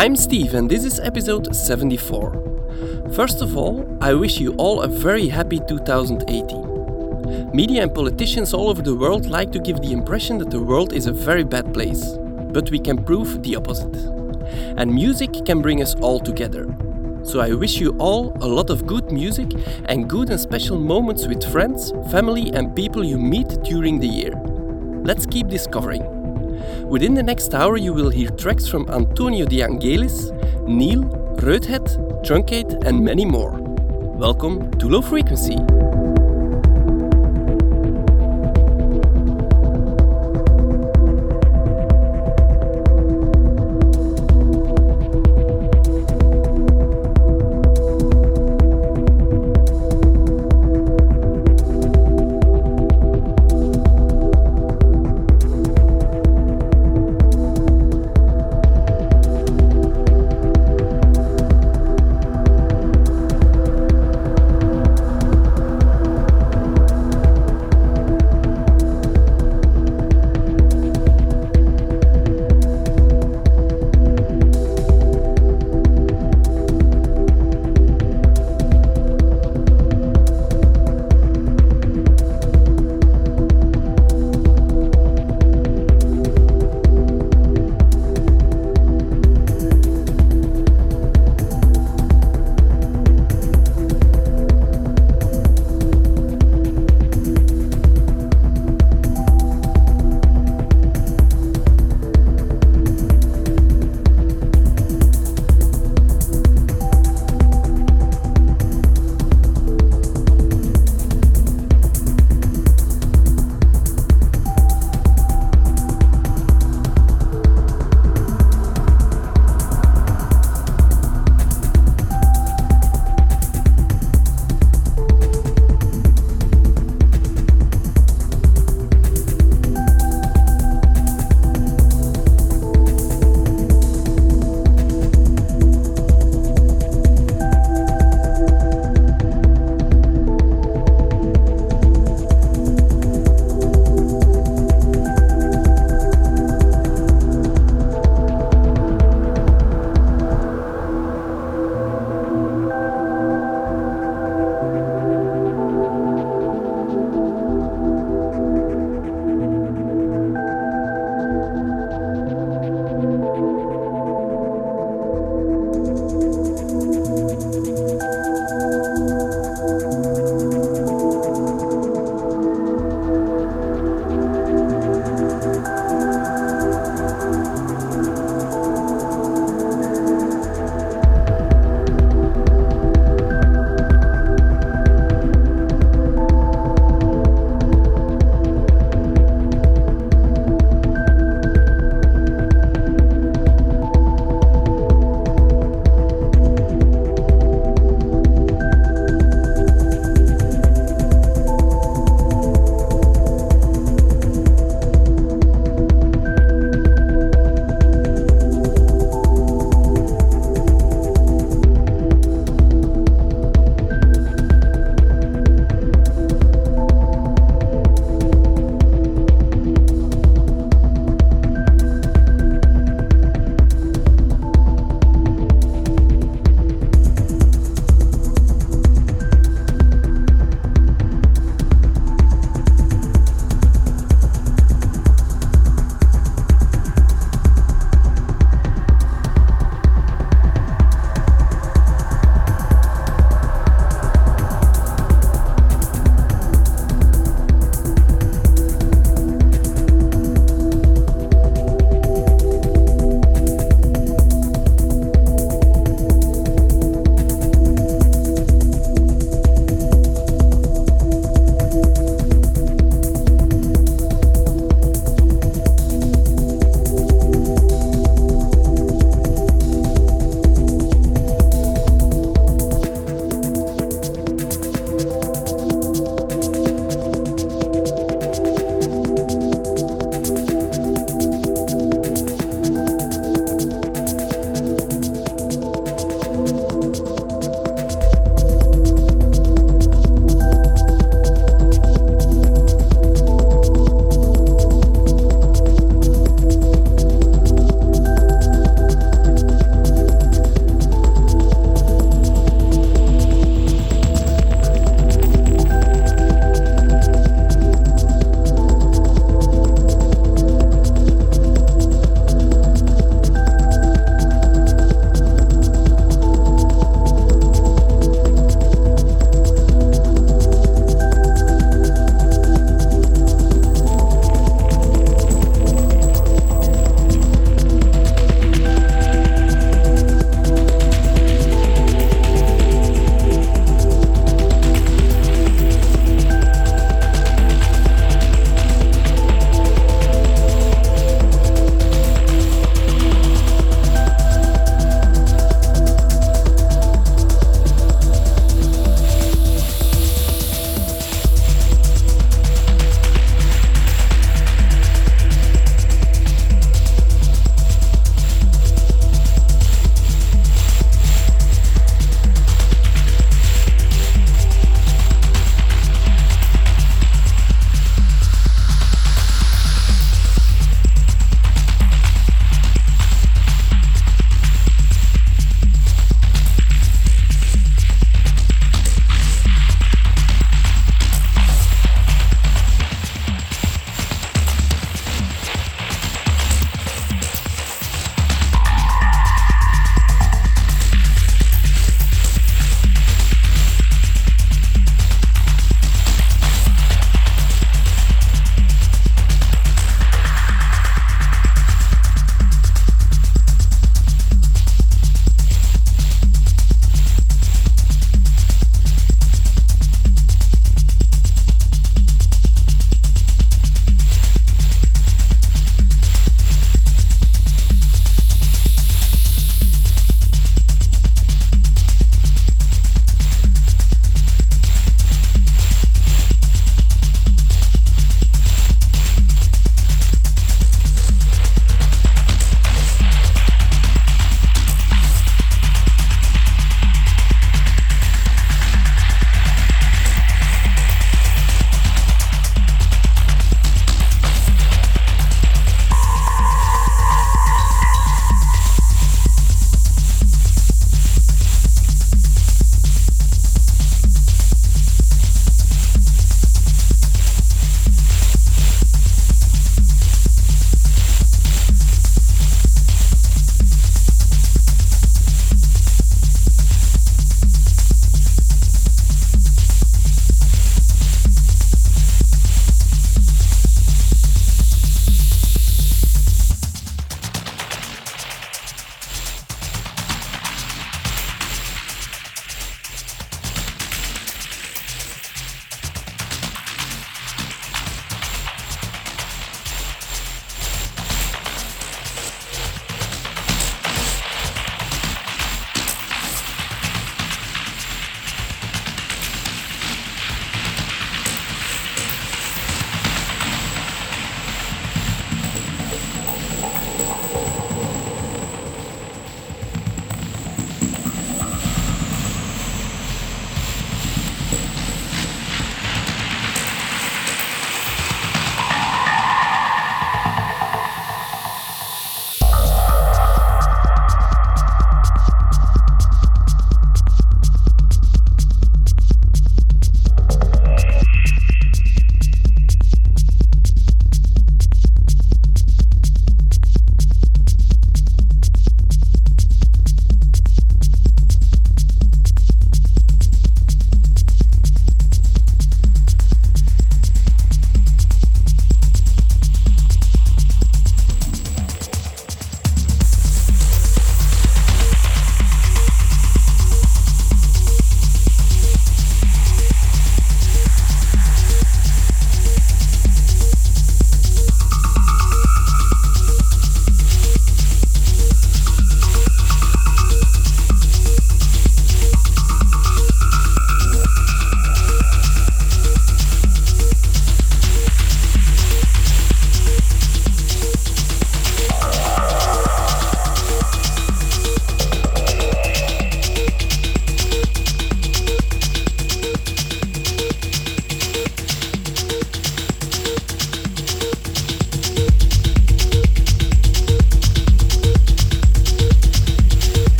I'm Steve, and this is episode 74. First of all, I wish you all a very happy 2018. Media and politicians all over the world like to give the impression that the world is a very bad place, but we can prove the opposite. And music can bring us all together. So I wish you all a lot of good music and good and special moments with friends, family, and people you meet during the year. Let's keep discovering. Within the next hour, you will hear tracks from Antonio De Angelis, Neil, Rødhåd, Truncate, and many more. Welcome to Low Frequency.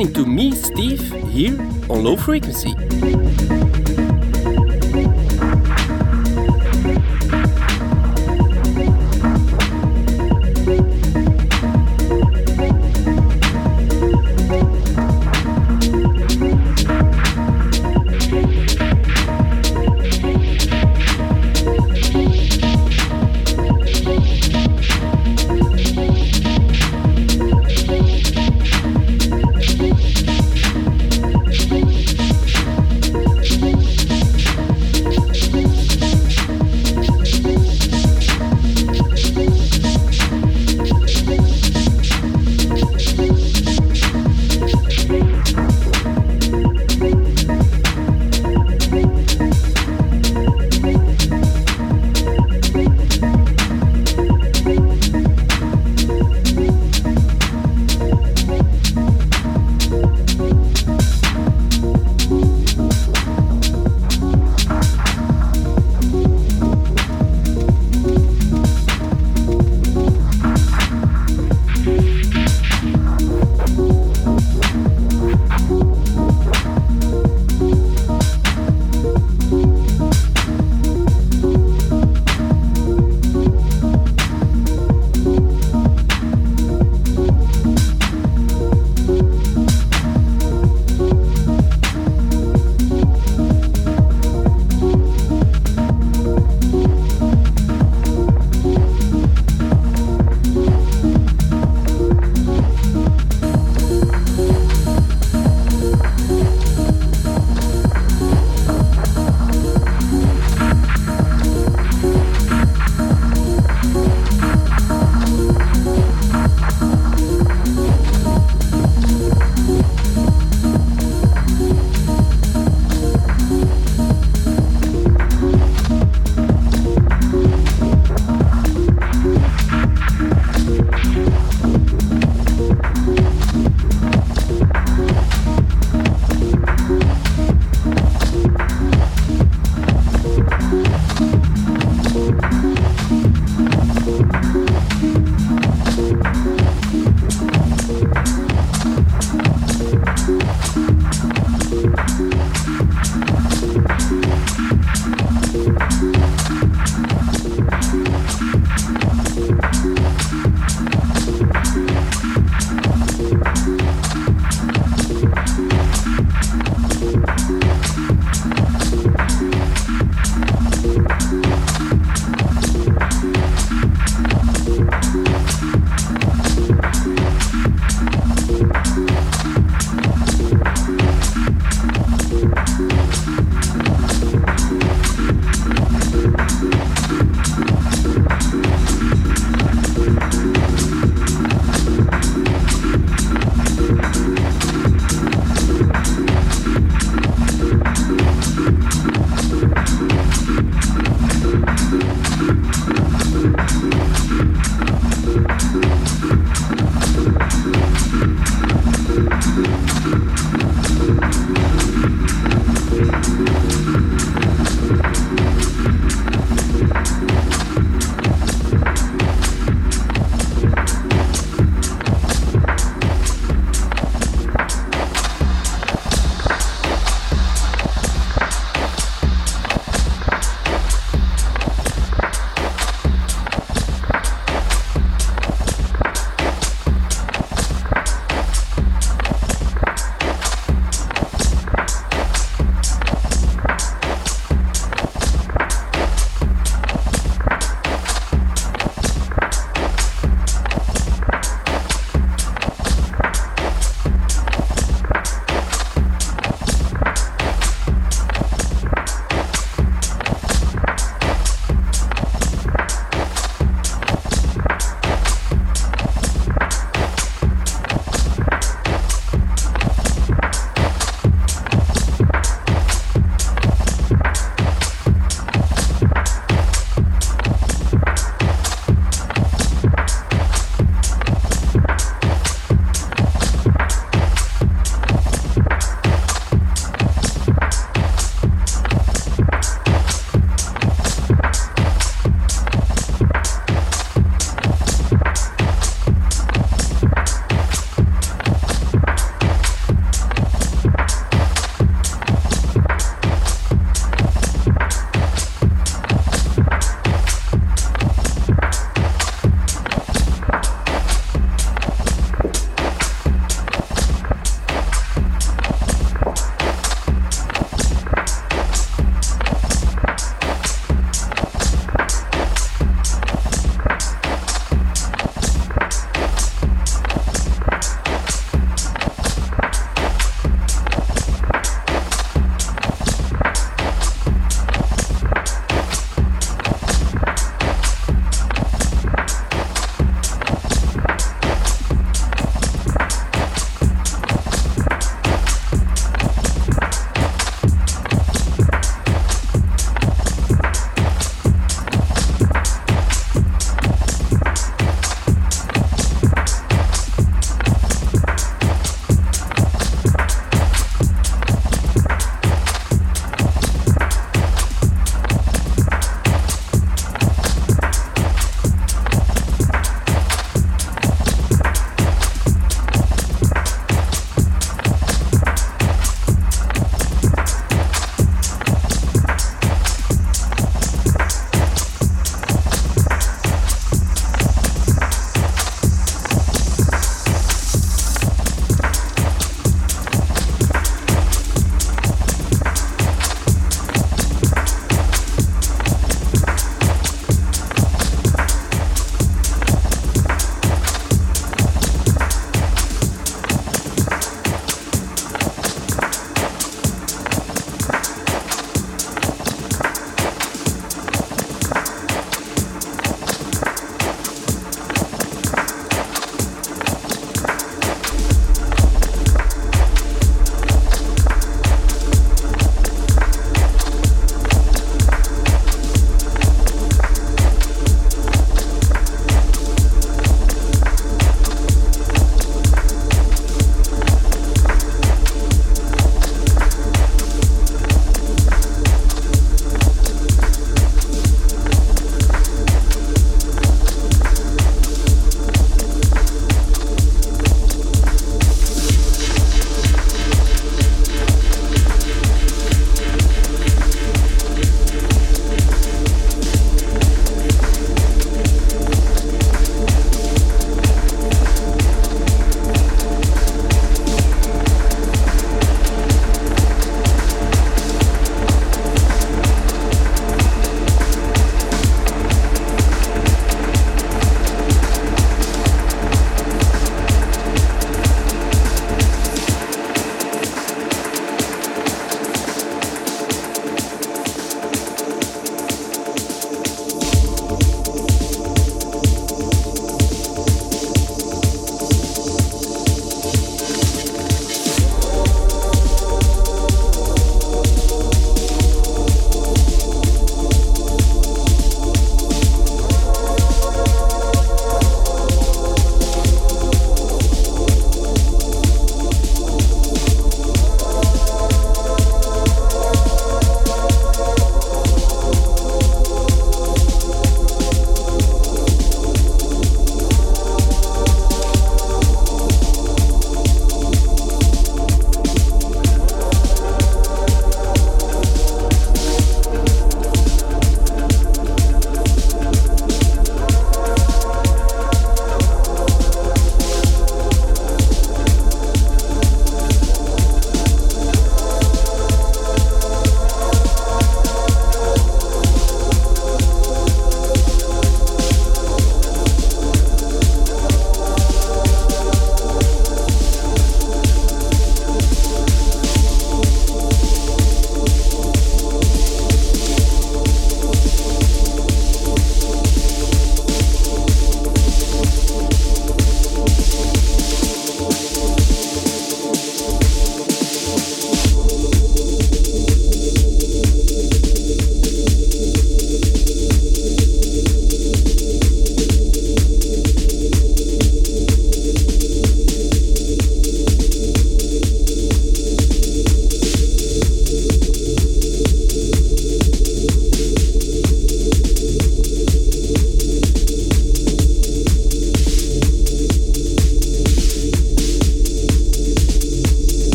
Listening to me, Steve, here on Low Frequency.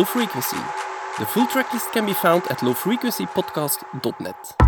Low Frequency. The full tracklist can be found at lowfrequencypodcast.net.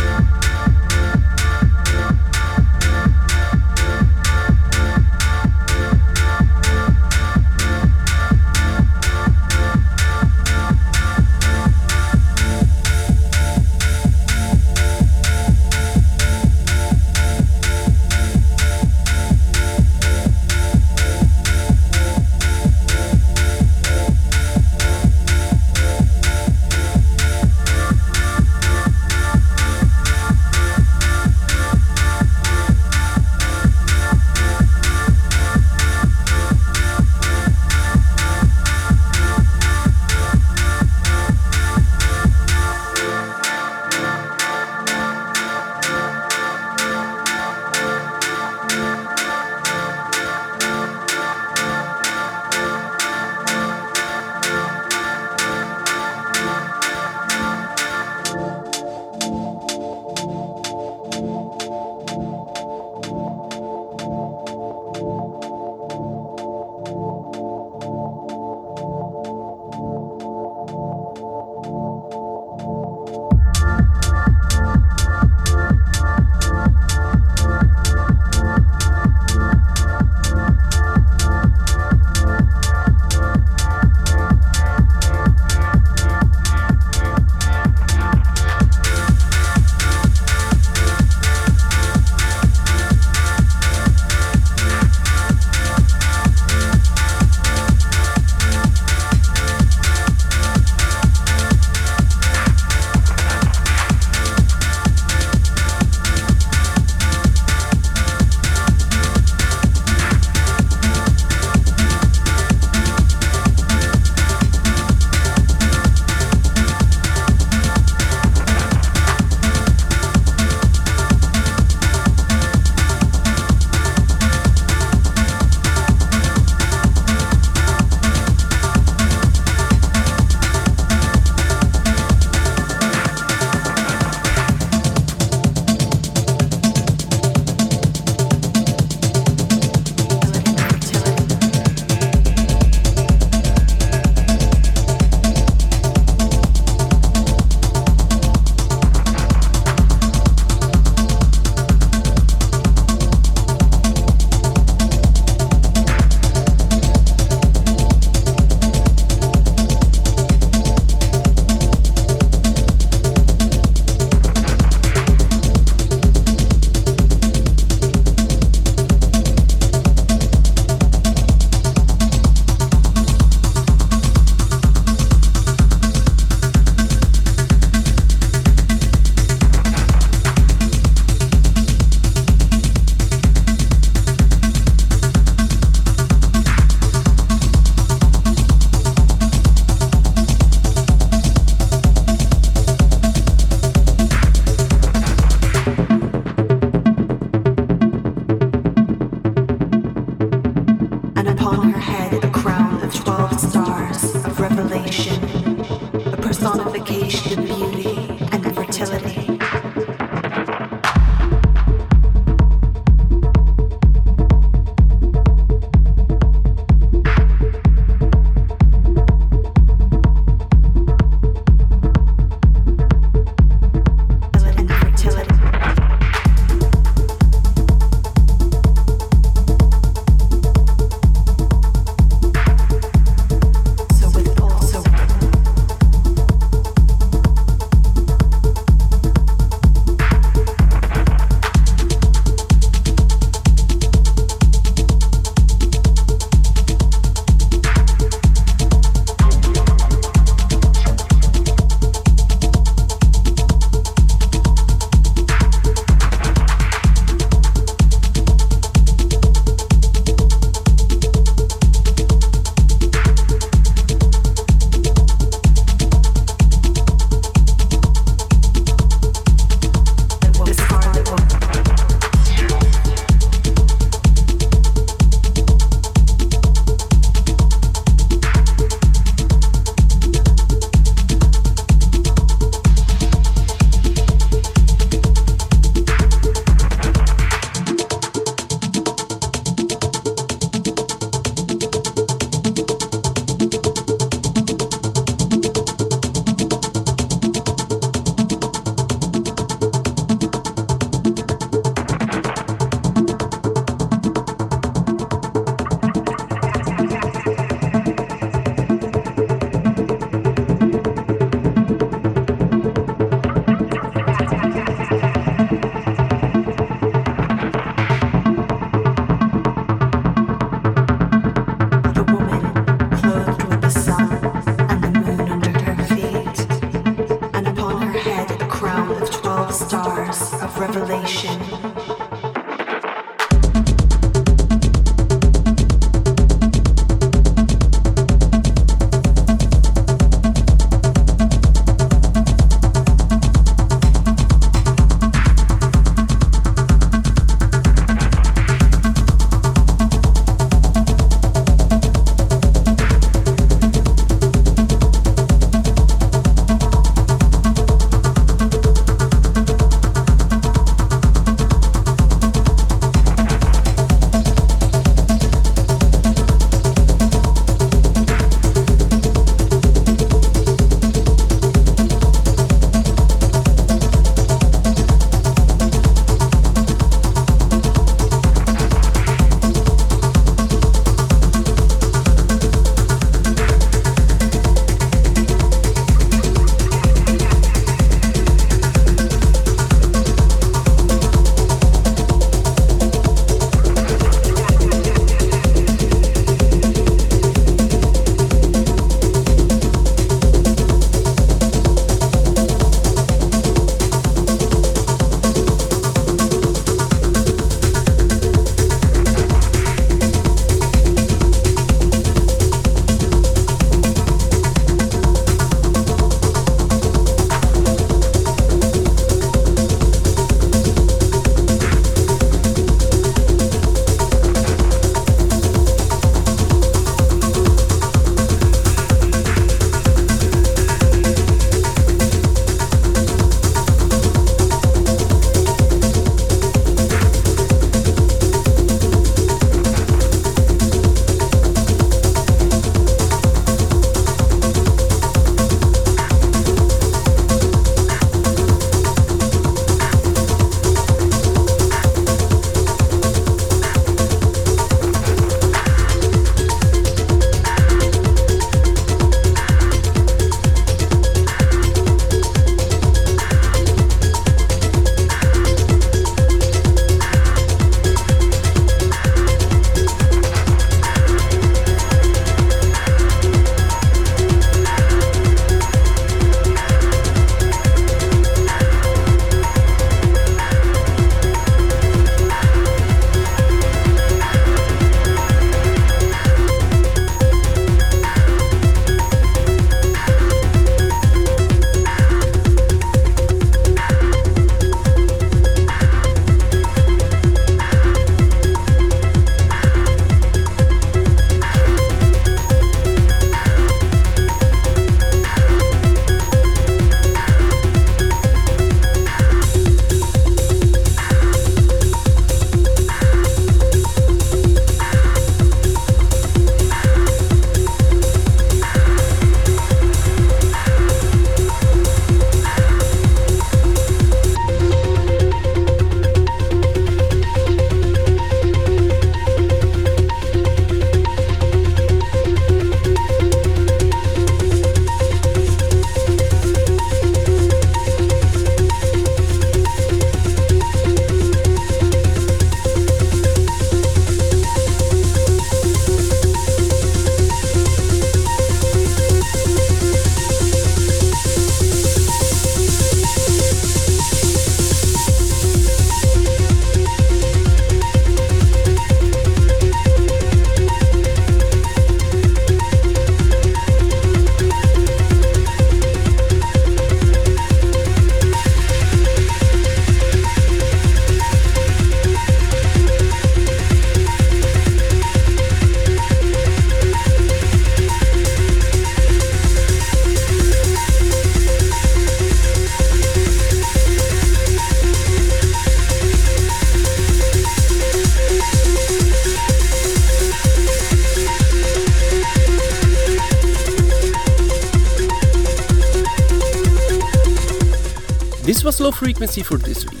Frequency for this week.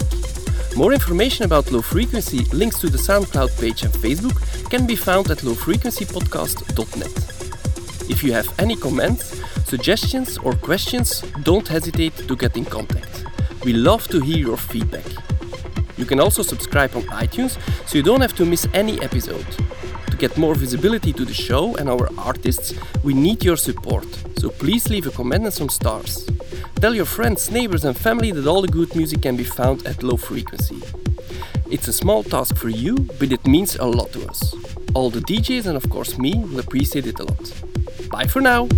More information about Low Frequency, links to the SoundCloud page and Facebook can be found at lowfrequencypodcast.net. If you have any comments, suggestions, or questions, don't hesitate to get in contact. We love to hear your feedback. You can also subscribe on iTunes so you don't have to miss any episode. To get more visibility to the show and our artists, we need your support, so please leave a comment and some stars. Tell your friends, neighbors, and family that all the good music can be found at low frequency. It's a small task for you, but it means a lot to us. All the DJs and of course me will appreciate it a lot. Bye for now!